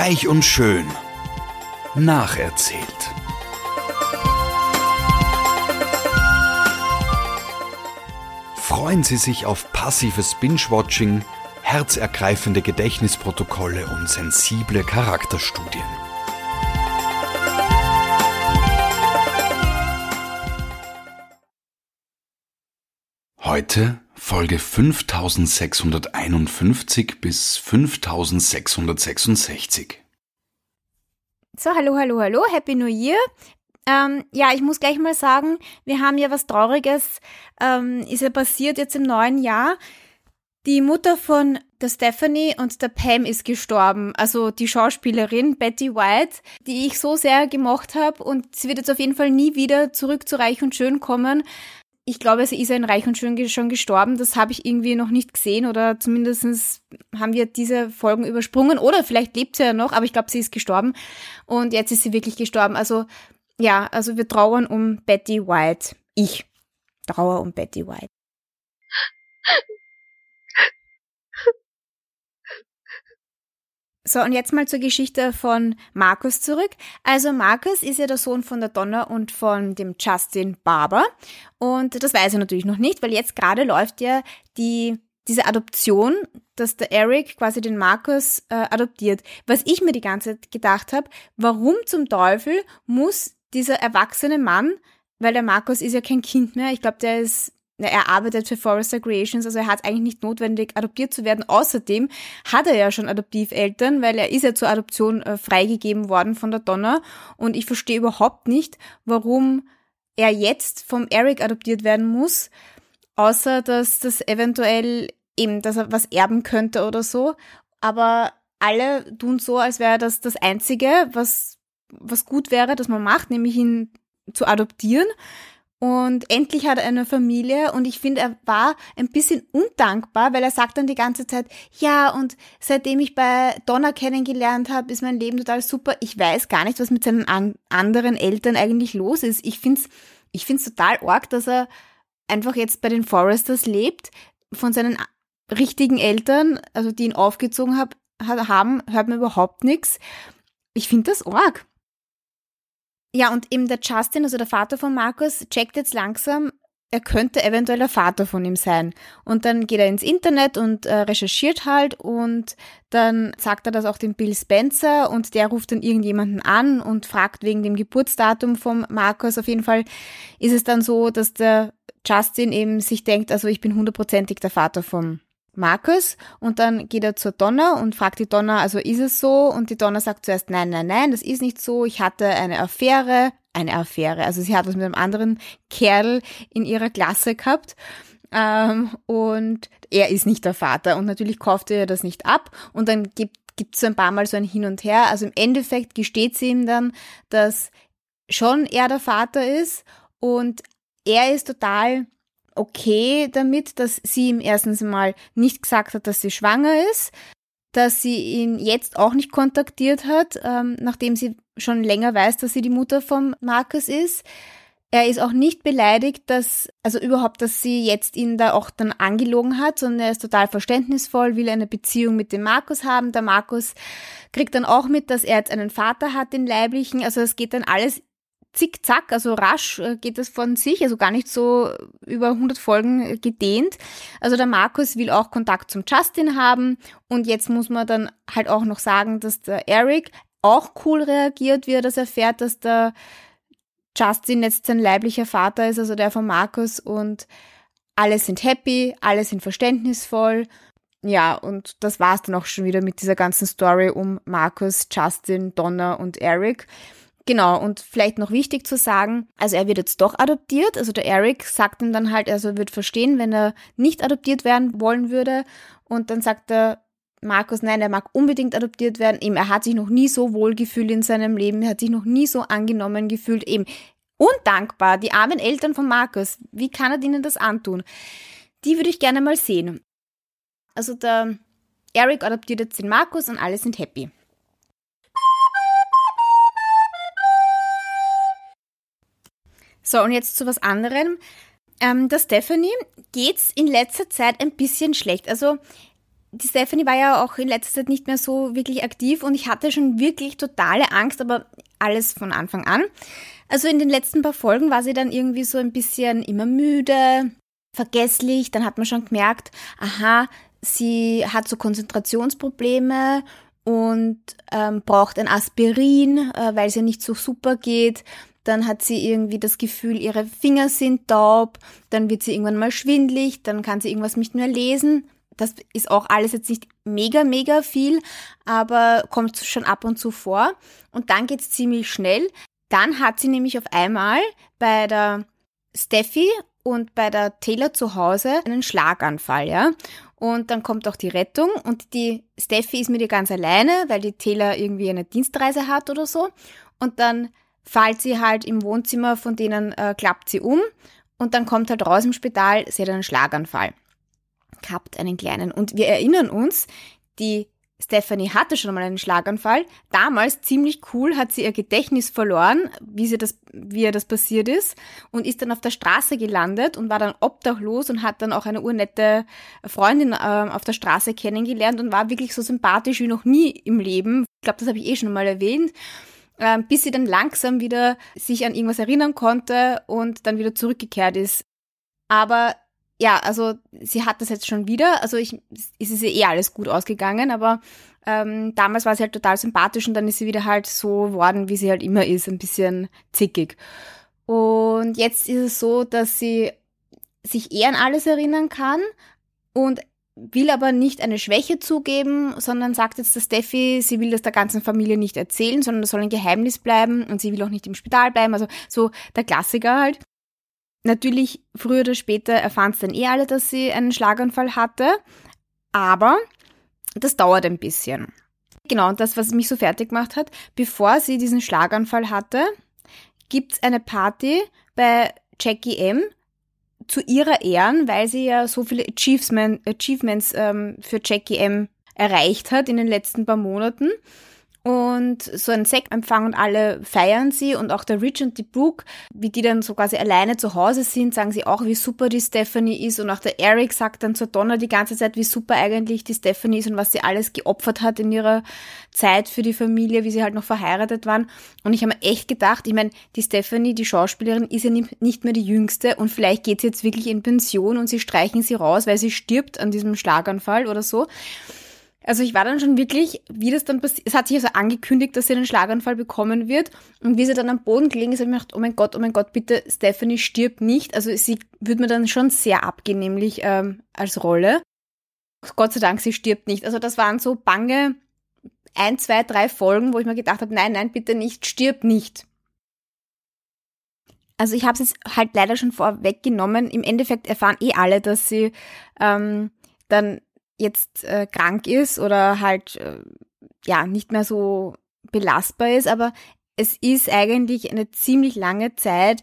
Reich und Schön. Nacherzählt. Freuen Sie sich auf passives Binge-Watching, herzergreifende Gedächtnisprotokolle und sensible Charakterstudien. Heute Folge 5651 bis 5666. So, hallo, hallo, hallo, Happy New Year. Ähm, ja, ich muss gleich mal sagen, wir haben ja was Trauriges, ähm, ist ja passiert jetzt im neuen Jahr. Die Mutter von der Stephanie und der Pam ist gestorben. Also die Schauspielerin Betty White, die ich so sehr gemocht habe und sie wird jetzt auf jeden Fall nie wieder zurück zu Reich und Schön kommen ich glaube, sie ist ja in Reich und Schön schon gestorben. Das habe ich irgendwie noch nicht gesehen oder zumindest haben wir diese Folgen übersprungen oder vielleicht lebt sie ja noch, aber ich glaube, sie ist gestorben und jetzt ist sie wirklich gestorben. Also ja, also wir trauern um Betty White. Ich trauere um Betty White. So, und jetzt mal zur Geschichte von Markus zurück. Also Markus ist ja der Sohn von der Donna und von dem Justin Barber. Und das weiß er natürlich noch nicht, weil jetzt gerade läuft ja die, diese Adoption, dass der Eric quasi den Markus äh, adoptiert. Was ich mir die ganze Zeit gedacht habe, warum zum Teufel muss dieser erwachsene Mann, weil der Markus ist ja kein Kind mehr, ich glaube, der ist er arbeitet für Forrester Creations, also er hat eigentlich nicht notwendig, adoptiert zu werden. Außerdem hat er ja schon Adoptiveltern, weil er ist ja zur Adoption äh, freigegeben worden von der Donna. Und ich verstehe überhaupt nicht, warum er jetzt vom Eric adoptiert werden muss, außer dass das eventuell eben, dass er was erben könnte oder so. Aber alle tun so, als wäre das das Einzige, was, was gut wäre, dass man macht, nämlich ihn zu adoptieren. Und endlich hat er eine Familie und ich finde, er war ein bisschen undankbar, weil er sagt dann die ganze Zeit, ja, und seitdem ich bei Donna kennengelernt habe, ist mein Leben total super. Ich weiß gar nicht, was mit seinen an anderen Eltern eigentlich los ist. Ich finde es ich find's total arg, dass er einfach jetzt bei den Foresters lebt, von seinen richtigen Eltern, also die ihn aufgezogen hab, haben, hört man überhaupt nichts. Ich finde das arg. Ja, und eben der Justin, also der Vater von Markus, checkt jetzt langsam, er könnte eventuell der Vater von ihm sein. Und dann geht er ins Internet und äh, recherchiert halt und dann sagt er das auch dem Bill Spencer und der ruft dann irgendjemanden an und fragt wegen dem Geburtsdatum vom Markus. Auf jeden Fall ist es dann so, dass der Justin eben sich denkt, also ich bin hundertprozentig der Vater vom Markus und dann geht er zur Donna und fragt die Donna, also ist es so? Und die Donna sagt zuerst, nein, nein, nein, das ist nicht so. Ich hatte eine Affäre, eine Affäre. Also sie hat was mit einem anderen Kerl in ihrer Klasse gehabt. Ähm, und er ist nicht der Vater. Und natürlich kauft er das nicht ab. Und dann gibt es so ein paar Mal so ein Hin und Her. Also im Endeffekt gesteht sie ihm dann, dass schon er der Vater ist und er ist total okay damit, dass sie ihm erstens mal nicht gesagt hat, dass sie schwanger ist, dass sie ihn jetzt auch nicht kontaktiert hat, ähm, nachdem sie schon länger weiß, dass sie die Mutter vom Markus ist. Er ist auch nicht beleidigt, dass, also überhaupt, dass sie jetzt ihn da auch dann angelogen hat, sondern er ist total verständnisvoll, will eine Beziehung mit dem Markus haben. Der Markus kriegt dann auch mit, dass er jetzt einen Vater hat, den leiblichen. Also es geht dann alles zickzack, also rasch äh, geht das von sich, also gar nicht so über 100 Folgen gedehnt. Also der Markus will auch Kontakt zum Justin haben und jetzt muss man dann halt auch noch sagen, dass der Eric auch cool reagiert, wie er das erfährt, dass der Justin jetzt sein leiblicher Vater ist, also der von Markus und alle sind happy, alle sind verständnisvoll. Ja, und das war's dann auch schon wieder mit dieser ganzen Story um Markus, Justin, Donna und Eric. Genau, und vielleicht noch wichtig zu sagen, also er wird jetzt doch adoptiert. Also der Eric sagt ihm dann halt, also er wird verstehen, wenn er nicht adoptiert werden wollen würde. Und dann sagt der Markus, nein, er mag unbedingt adoptiert werden. Eben, er hat sich noch nie so wohl gefühlt in seinem Leben, er hat sich noch nie so angenommen gefühlt. Eben, undankbar, die armen Eltern von Markus. Wie kann er ihnen das antun? Die würde ich gerne mal sehen. Also der Eric adoptiert jetzt den Markus und alle sind happy. So, und jetzt zu was anderem. Ähm, der Stephanie geht's in letzter Zeit ein bisschen schlecht. Also die Stephanie war ja auch in letzter Zeit nicht mehr so wirklich aktiv und ich hatte schon wirklich totale Angst, aber alles von Anfang an. Also in den letzten paar Folgen war sie dann irgendwie so ein bisschen immer müde, vergesslich. Dann hat man schon gemerkt, aha, sie hat so Konzentrationsprobleme und ähm, braucht ein Aspirin, äh, weil es ihr nicht so super geht. Dann hat sie irgendwie das Gefühl, ihre Finger sind taub. Dann wird sie irgendwann mal schwindlig. Dann kann sie irgendwas nicht mehr lesen. Das ist auch alles jetzt nicht mega, mega viel, aber kommt schon ab und zu vor. Und dann geht's ziemlich schnell. Dann hat sie nämlich auf einmal bei der Steffi und bei der Taylor zu Hause einen Schlaganfall, ja. Und dann kommt auch die Rettung und die Steffi ist mit ihr ganz alleine, weil die Taylor irgendwie eine Dienstreise hat oder so. Und dann fällt sie halt im Wohnzimmer, von denen äh, klappt sie um und dann kommt halt raus im Spital, sie hat einen Schlaganfall. Gehabt einen kleinen. Und wir erinnern uns, die Stephanie hatte schon mal einen Schlaganfall. Damals, ziemlich cool, hat sie ihr Gedächtnis verloren, wie, sie das, wie ihr das passiert ist und ist dann auf der Straße gelandet und war dann obdachlos und hat dann auch eine urnette Freundin äh, auf der Straße kennengelernt und war wirklich so sympathisch wie noch nie im Leben. Ich glaube, das habe ich eh schon mal erwähnt. Äh, bis sie dann langsam wieder sich an irgendwas erinnern konnte und dann wieder zurückgekehrt ist. Aber ja, also sie hat das jetzt schon wieder. Also ich, es ist ihr eh alles gut ausgegangen, aber ähm, damals war sie halt total sympathisch und dann ist sie wieder halt so worden, wie sie halt immer ist, ein bisschen zickig. Und jetzt ist es so, dass sie sich eher an alles erinnern kann und will aber nicht eine Schwäche zugeben, sondern sagt jetzt der Steffi, sie will das der ganzen Familie nicht erzählen, sondern das soll ein Geheimnis bleiben und sie will auch nicht im Spital bleiben. Also so der Klassiker halt. Natürlich, früher oder später erfahren es dann eh alle, dass sie einen Schlaganfall hatte, aber das dauert ein bisschen. Genau, und das, was mich so fertig gemacht hat, bevor sie diesen Schlaganfall hatte, gibt's eine Party bei Jackie M zu ihrer Ehren, weil sie ja so viele Achievements, Achievements ähm, für Jackie M erreicht hat in den letzten paar Monaten und so ein Sektempfang und alle feiern sie. Und auch der Rich und die Brooke, wie die dann so quasi alleine zu Hause sind, sagen sie auch, wie super die Stephanie ist. Und auch der Eric sagt dann zur Donna die ganze Zeit, wie super eigentlich die Stephanie ist und was sie alles geopfert hat in ihrer Zeit für die Familie, wie sie halt noch verheiratet waren. Und ich habe mir echt gedacht, ich meine, die Stephanie, die Schauspielerin, ist ja nicht mehr die jüngste. Und vielleicht geht sie jetzt wirklich in Pension und sie streichen sie raus, weil sie stirbt an diesem Schlaganfall oder so. Also ich war dann schon wirklich, wie das dann passiert, es hat sich also angekündigt, dass sie einen Schlaganfall bekommen wird und wie sie dann am Boden gelegen ist, habe ich mir gedacht, oh mein Gott, oh mein Gott, bitte, Stephanie stirbt nicht. Also sie würde mir dann schon sehr abgehen, nämlich ähm, als Rolle. Gott sei Dank, sie stirbt nicht. Also das waren so bange ein, zwei, drei Folgen, wo ich mir gedacht habe, nein, nein, bitte nicht, stirb nicht. Also ich habe es jetzt halt leider schon vorweggenommen. Im Endeffekt erfahren eh alle, dass sie ähm, dann jetzt äh, krank ist oder halt äh, ja nicht mehr so belastbar ist, aber es ist eigentlich eine ziemlich lange Zeit,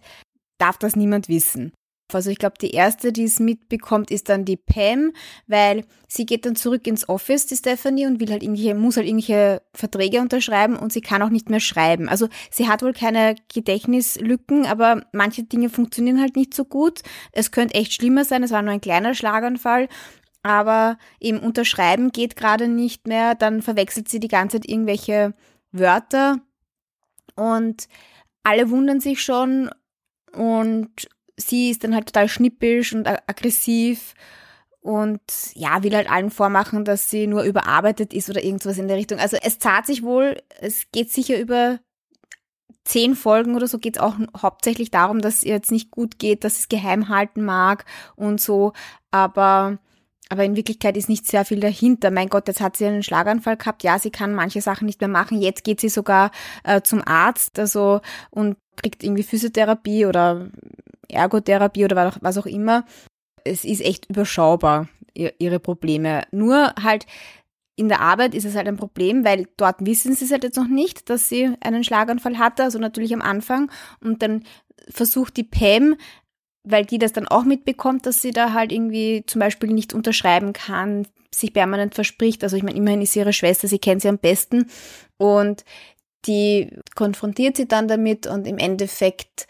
darf das niemand wissen. Also ich glaube, die erste, die es mitbekommt, ist dann die Pam, weil sie geht dann zurück ins Office, die Stephanie, und will halt irgendwelche, muss halt irgendwelche Verträge unterschreiben und sie kann auch nicht mehr schreiben. Also sie hat wohl keine Gedächtnislücken, aber manche Dinge funktionieren halt nicht so gut. Es könnte echt schlimmer sein, es war nur ein kleiner Schlaganfall aber eben unterschreiben geht gerade nicht mehr, dann verwechselt sie die ganze Zeit irgendwelche Wörter. Und alle wundern sich schon. Und sie ist dann halt total schnippisch und aggressiv. Und ja, will halt allen vormachen, dass sie nur überarbeitet ist oder irgendwas in der Richtung. Also es zahlt sich wohl, es geht sicher über zehn Folgen oder so. Geht es auch hauptsächlich darum, dass ihr jetzt nicht gut geht, dass es geheim halten mag und so, aber aber in Wirklichkeit ist nicht sehr viel dahinter. Mein Gott, jetzt hat sie einen Schlaganfall gehabt. Ja, sie kann manche Sachen nicht mehr machen. Jetzt geht sie sogar äh, zum Arzt, also und kriegt irgendwie Physiotherapie oder Ergotherapie oder was auch immer. Es ist echt überschaubar, ihre Probleme. Nur halt in der Arbeit ist es halt ein Problem, weil dort wissen sie es halt jetzt noch nicht, dass sie einen Schlaganfall hatte, also natürlich am Anfang. Und dann versucht die Pam weil die das dann auch mitbekommt, dass sie da halt irgendwie zum Beispiel nicht unterschreiben kann, sich permanent verspricht. Also ich meine, immerhin ist sie ihre Schwester, sie kennt sie am besten und die konfrontiert sie dann damit und im Endeffekt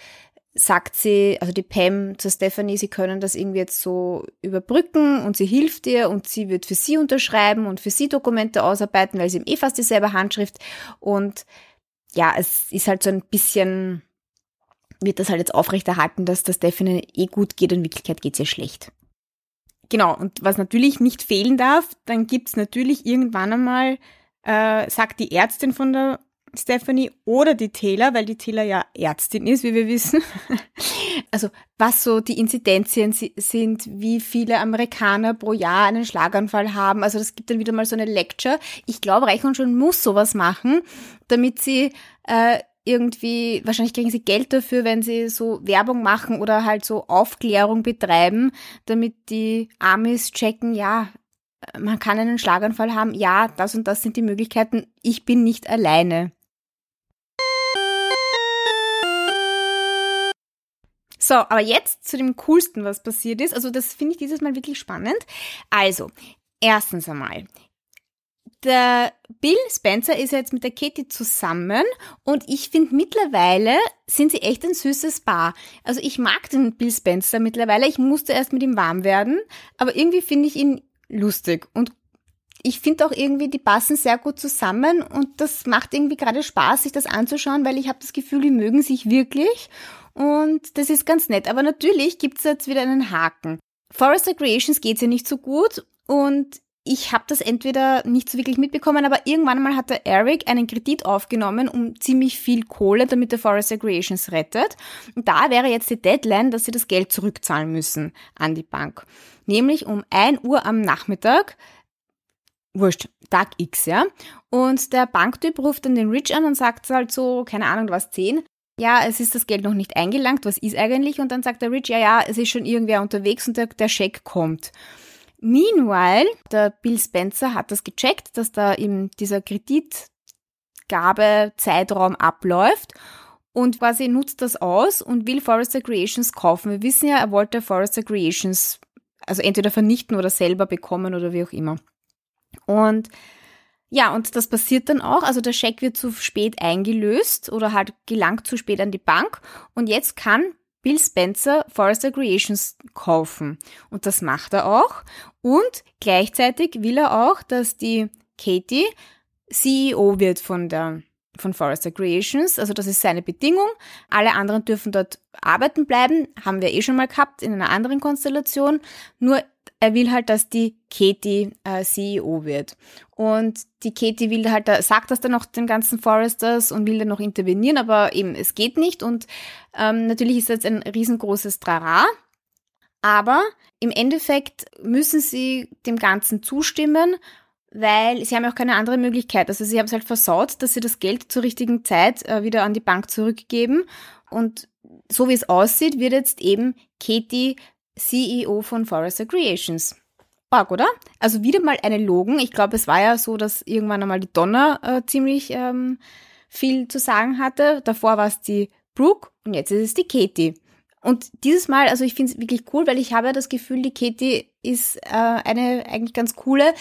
sagt sie, also die Pam zu Stephanie, sie können das irgendwie jetzt so überbrücken und sie hilft ihr und sie wird für sie unterschreiben und für sie Dokumente ausarbeiten, weil sie eben eh fast dieselbe Handschrift und ja, es ist halt so ein bisschen, wird das halt jetzt aufrechterhalten, dass das Stephanie eh gut geht und in Wirklichkeit geht es ihr schlecht. Genau, und was natürlich nicht fehlen darf, dann gibt's natürlich irgendwann einmal, äh, sagt die Ärztin von der Stephanie oder die Taylor, weil die Taylor ja Ärztin ist, wie wir wissen. Also was so die Inzidenzien sind, wie viele Amerikaner pro Jahr einen Schlaganfall haben. Also das gibt dann wieder mal so eine Lecture. Ich glaube, Reich und schon muss sowas machen, damit sie äh, irgendwie, wahrscheinlich kriegen sie Geld dafür, wenn sie so Werbung machen oder halt so Aufklärung betreiben, damit die Amis checken, ja, man kann einen Schlaganfall haben, ja, das und das sind die Möglichkeiten, ich bin nicht alleine. So, aber jetzt zu dem coolsten, was passiert ist. Also das finde ich dieses Mal wirklich spannend. Also, erstens einmal, der Bill Spencer ist jetzt mit der Katie zusammen und ich finde mittlerweile sind sie echt ein süßes Paar. Also ich mag den Bill Spencer mittlerweile. Ich musste erst mit ihm warm werden, aber irgendwie finde ich ihn lustig und ich finde auch irgendwie, die passen sehr gut zusammen und das macht irgendwie gerade Spaß, sich das anzuschauen, weil ich habe das Gefühl, die mögen sich wirklich und das ist ganz nett. Aber natürlich gibt es jetzt wieder einen Haken. Forest Creations geht ja nicht so gut und ich habe das entweder nicht so wirklich mitbekommen, aber irgendwann mal hat der Eric einen Kredit aufgenommen um ziemlich viel Kohle, damit der Forest Creations rettet. Und da wäre jetzt die Deadline, dass sie das Geld zurückzahlen müssen an die Bank. Nämlich um 1 Uhr am Nachmittag. Wurscht, Tag X, ja. Und der Banktyp ruft dann den Rich an und sagt halt so, keine Ahnung, was 10 ja, es ist das Geld noch nicht eingelangt, was ist eigentlich? Und dann sagt der Rich, ja, ja, es ist schon irgendwer unterwegs und der, der Scheck kommt. Meanwhile, der Bill Spencer hat das gecheckt, dass da eben dieser Kreditgabezeitraum abläuft und quasi nutzt das aus und will Forrester Creations kaufen. Wir wissen ja, er wollte Forrester Creations also entweder vernichten oder selber bekommen oder wie auch immer. Und ja, und das passiert dann auch. Also der Scheck wird zu spät eingelöst oder halt gelangt zu spät an die Bank. Und jetzt kann Bill Spencer Forrester Creations kaufen. Und das macht er auch. Und gleichzeitig will er auch, dass die Katie CEO wird von der von Forrester Creations. Also das ist seine Bedingung. Alle anderen dürfen dort arbeiten bleiben. Haben wir eh schon mal gehabt in einer anderen Konstellation. Nur er will halt, dass die Katie äh, CEO wird. Und die Katie will halt, sagt das dann noch den ganzen Foresters und will dann noch intervenieren, aber eben es geht nicht. Und ähm, natürlich ist das jetzt ein riesengroßes Trara. Aber im Endeffekt müssen sie dem Ganzen zustimmen, weil sie haben auch keine andere Möglichkeit. Also sie haben es halt versaut, dass sie das Geld zur richtigen Zeit äh, wieder an die Bank zurückgeben. Und so wie es aussieht, wird jetzt eben Katie CEO von Forrester Creations. Arg, oder? Also wieder mal eine Logen. Ich glaube, es war ja so, dass irgendwann einmal die Donner äh, ziemlich ähm, viel zu sagen hatte. Davor war es die Brooke und jetzt ist es die Katie. Und dieses Mal, also ich finde es wirklich cool, weil ich habe ja das Gefühl, die Katie ist äh, eine eigentlich ganz coole,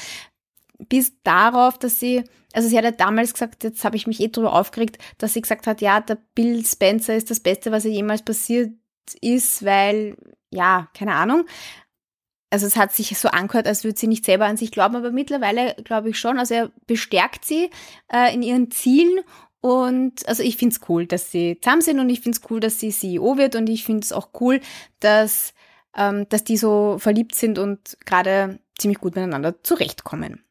bis darauf, dass sie, also sie hat ja damals gesagt, jetzt habe ich mich eh drüber aufgeregt, dass sie gesagt hat, ja, der Bill Spencer ist das Beste, was ihr jemals passiert ist, weil ja, keine Ahnung. Also es hat sich so angehört, als würde sie nicht selber an sich glauben, aber mittlerweile glaube ich schon. Also er bestärkt sie äh, in ihren Zielen und also ich finde es cool, dass sie zusammen sind und ich finde es cool, dass sie CEO wird und ich finde es auch cool, dass, ähm, dass die so verliebt sind und gerade ziemlich gut miteinander zurechtkommen.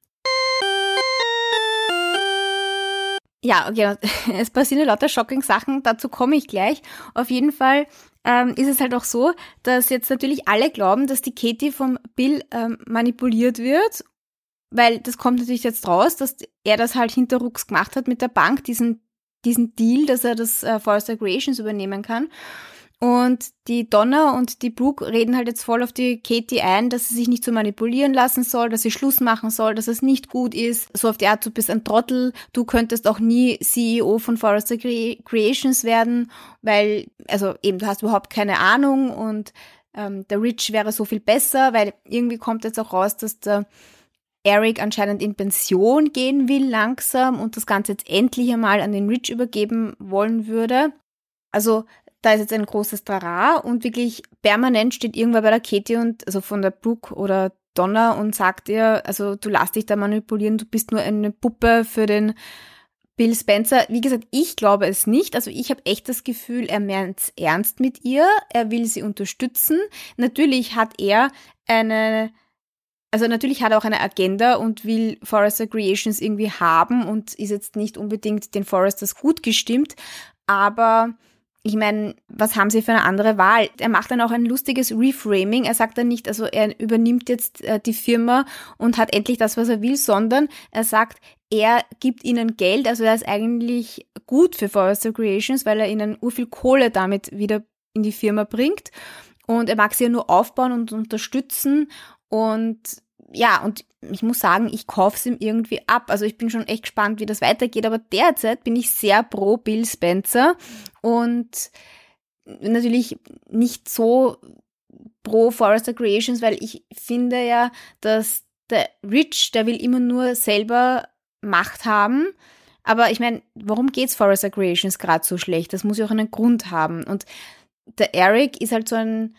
Ja, okay, es passieren lauter shocking Sachen, dazu komme ich gleich. Auf jeden Fall ähm, ist es halt auch so, dass jetzt natürlich alle glauben, dass die Katie vom Bill ähm, manipuliert wird, weil das kommt natürlich jetzt raus, dass er das halt hinterrucks gemacht hat mit der Bank, diesen, diesen Deal, dass er das äh, Forrester Creations übernehmen kann. Und die Donna und die Brooke reden halt jetzt voll auf die Katie ein, dass sie sich nicht so manipulieren lassen soll, dass sie Schluss machen soll, dass es nicht gut ist. So auf die Art, du bist ein Trottel, du könntest auch nie CEO von Forrester Creations werden, weil, also eben, du hast überhaupt keine Ahnung und ähm, der Rich wäre so viel besser, weil irgendwie kommt jetzt auch raus, dass der Eric anscheinend in Pension gehen will langsam und das Ganze jetzt endlich einmal an den Rich übergeben wollen würde. Also da ist jetzt ein großes Trara und wirklich permanent steht irgendwer bei der Katie und, also von der Brooke oder Donna und sagt ihr, also du lass dich da manipulieren, du bist nur eine Puppe für den Bill Spencer. Wie gesagt, ich glaube es nicht. Also ich habe echt das Gefühl, er meint es ernst mit ihr, er will sie unterstützen. Natürlich hat er eine also natürlich hat er auch eine Agenda und will Forrester Creations irgendwie haben und ist jetzt nicht unbedingt den Forresters gut gestimmt, aber ich meine, was haben sie für eine andere Wahl? Er macht dann auch ein lustiges Reframing. Er sagt dann nicht, also er übernimmt jetzt äh, die Firma und hat endlich das, was er will, sondern er sagt, er gibt ihnen Geld. Also er ist eigentlich gut für Forrester Creations, weil er ihnen urviel Kohle damit wieder in die Firma bringt. Und er mag sie ja nur aufbauen und unterstützen. Und ja, und ich muss sagen, ich kaufe es ihm irgendwie ab. Also ich bin schon echt gespannt, wie das weitergeht. Aber derzeit bin ich sehr pro Bill Spencer und natürlich nicht so pro Forrester Creations, weil ich finde ja, dass der Rich, der will immer nur selber Macht haben. Aber ich meine, warum geht's Forrester Creations gerade so schlecht? Das muss ja auch einen Grund haben. Und der Eric ist halt so ein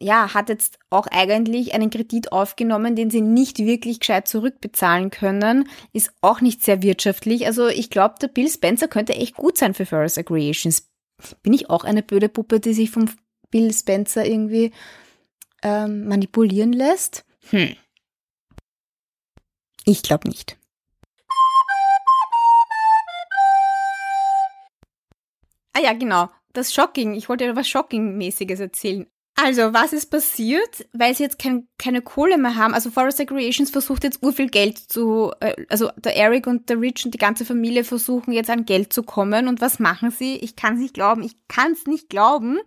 ja, hat jetzt auch eigentlich einen Kredit aufgenommen, den sie nicht wirklich gescheit zurückbezahlen können, ist auch nicht sehr wirtschaftlich. Also ich glaube, der Bill Spencer könnte echt gut sein für Ferris Creations. Bin ich auch eine blöde Puppe, die sich vom Bill Spencer irgendwie ähm, manipulieren lässt? Hm. Ich glaube nicht. Ah ja, genau. Das Shocking. Ich wollte ja was Shocking-mäßiges erzählen. Also, was ist passiert? Weil sie jetzt kein, keine Kohle mehr haben. Also, Forest Creations versucht jetzt urviel Geld zu, äh, also der Eric und der Rich und die ganze Familie versuchen jetzt an Geld zu kommen. Und was machen sie? Ich kann es nicht glauben. Ich kann es nicht glauben.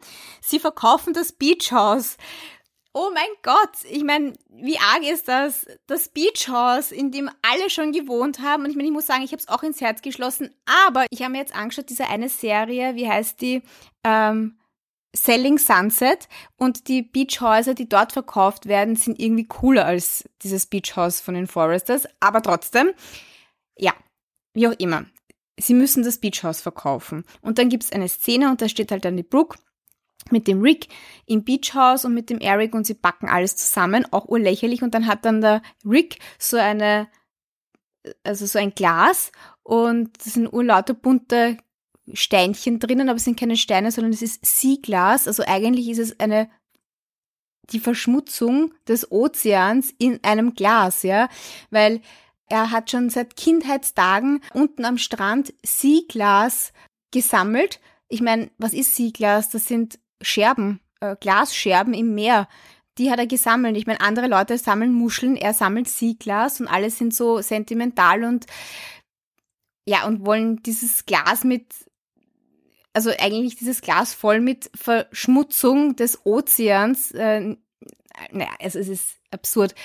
Sie verkaufen das Beach House. Oh mein Gott, ich meine, wie arg ist das? Das Beach House, in dem alle schon gewohnt haben. Und ich meine, ich muss sagen, ich habe es auch ins Herz geschlossen. Aber ich habe mir jetzt angeschaut, diese eine Serie, wie heißt die? Ähm, Selling Sunset und die Beachhäuser, die dort verkauft werden, sind irgendwie cooler als dieses Beachhaus von den Foresters. Aber trotzdem, ja, wie auch immer. Sie müssen das Beachhaus verkaufen. Und dann gibt es eine Szene und da steht halt dann die Brooke mit dem Rick im Beachhaus und mit dem Eric und sie backen alles zusammen, auch urlächerlich. Und dann hat dann der Rick so eine, also so ein Glas und das sind urlauter bunte Steinchen drinnen, aber es sind keine Steine, sondern es ist Seeglas. Also eigentlich ist es eine die Verschmutzung des Ozeans in einem Glas, ja, weil er hat schon seit Kindheitstagen unten am Strand Seeglas gesammelt. Ich meine, was ist Seeglas? Das sind Scherben, äh, Glasscherben im Meer. Die hat er gesammelt. Ich meine, andere Leute sammeln Muscheln, er sammelt Seeglas und alle sind so sentimental und ja, und wollen dieses Glas mit also eigentlich dieses Glas voll mit Verschmutzung des Ozeans. Äh, naja, also es ist absurd.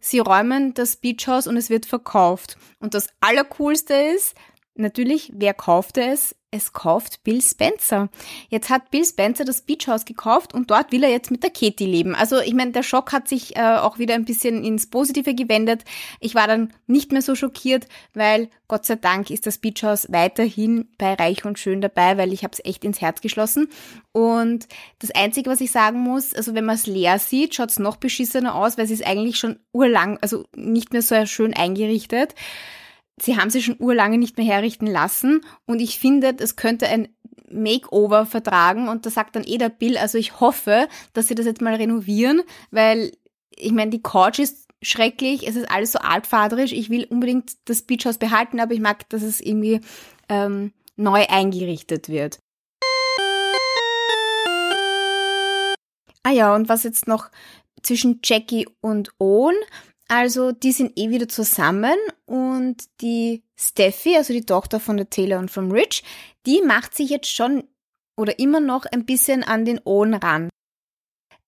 Sie räumen das Beachhaus und es wird verkauft. Und das Allercoolste ist, natürlich, wer kaufte es? es kauft Bill Spencer. Jetzt hat Bill Spencer das Beach House gekauft und dort will er jetzt mit der Katie leben. Also ich meine, der Schock hat sich äh, auch wieder ein bisschen ins Positive gewendet. Ich war dann nicht mehr so schockiert, weil Gott sei Dank ist das Beach House weiterhin bei Reich und Schön dabei, weil ich habe es echt ins Herz geschlossen. Und das Einzige, was ich sagen muss, also wenn man es leer sieht, schaut es noch beschissener aus, weil es ist eigentlich schon urlang, also nicht mehr so schön eingerichtet sie haben sie schon urlange nicht mehr herrichten lassen und ich finde, das könnte ein Makeover vertragen und da sagt dann eh der Bill, also ich hoffe, dass sie das jetzt mal renovieren, weil ich meine, die Couch ist schrecklich, es ist alles so altfaderisch, ich will unbedingt das Beachhaus behalten, aber ich mag, dass es irgendwie ähm, neu eingerichtet wird. Ah ja, und was jetzt noch zwischen Jackie und Owen, also die sind eh wieder zusammen und die Steffi, also die Tochter von der Taylor und vom Rich, die macht sich jetzt schon oder immer noch ein bisschen an den Owen ran.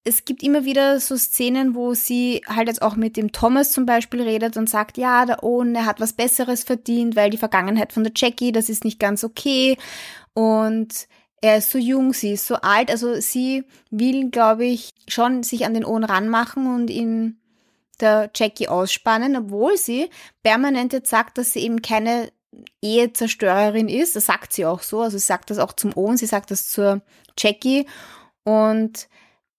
Es gibt immer wieder so Szenen, wo sie halt jetzt auch mit dem Thomas zum Beispiel redet und sagt, ja, der Owen, der hat was Besseres verdient, weil die Vergangenheit von der Jackie, das ist nicht ganz okay. Und er ist so jung, sie ist so alt. Also sie will, glaube ich, schon sich an den Owen ranmachen und ihn der Jackie ausspannen, obwohl sie permanent jetzt sagt, dass sie eben keine Ehezerstörerin ist. Das sagt sie auch so. Also sie sagt das auch zum Owen, sie sagt das zur Jackie. Und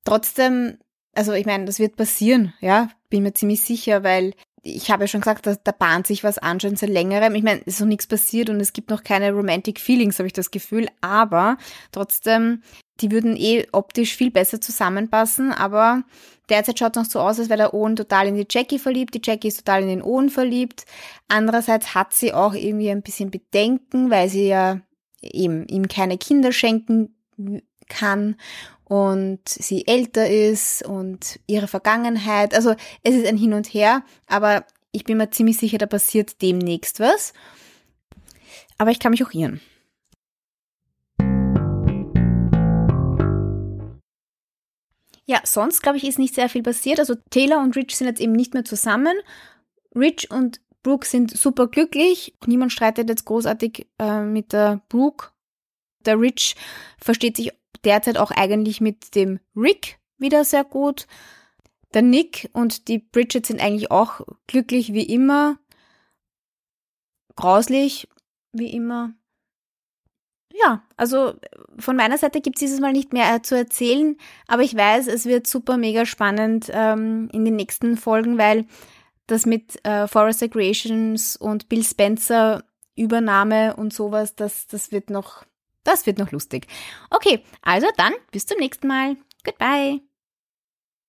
trotzdem, also ich meine, das wird passieren, ja, bin mir ziemlich sicher, weil ich habe ja schon gesagt, da, da bahnt sich was an, schon seit längerem. Ich meine, es ist noch nichts passiert und es gibt noch keine Romantic Feelings, habe ich das Gefühl. Aber trotzdem, die würden eh optisch viel besser zusammenpassen. Aber derzeit schaut es noch so aus, als wäre der Owen total in die Jackie verliebt, die Jackie ist total in den Owen verliebt. Andererseits hat sie auch irgendwie ein bisschen Bedenken, weil sie ja eben ihm keine Kinder schenken kann und sie älter ist und ihre Vergangenheit. Also es ist ein Hin und Her, aber ich bin mir ziemlich sicher, da passiert demnächst was. Aber ich kann mich auch irren. Ja, sonst glaube ich, ist nicht sehr viel passiert. Also Taylor und Rich sind jetzt eben nicht mehr zusammen. Rich und Brooke sind super glücklich. Niemand streitet jetzt großartig äh, mit der Brooke. Der Rich versteht sich derzeit auch eigentlich mit dem Rick wieder sehr gut. Der Nick und die Bridget sind eigentlich auch glücklich wie immer. Grauslich wie immer. Ja, also von meiner Seite gibt es dieses Mal nicht mehr äh, zu erzählen, aber ich weiß, es wird super mega spannend ähm, in den nächsten Folgen, weil das mit äh, Forrester Creations und Bill Spencer Übernahme und sowas, das, das wird noch das wird noch lustig. Okay, also dann bis zum nächsten Mal. Goodbye.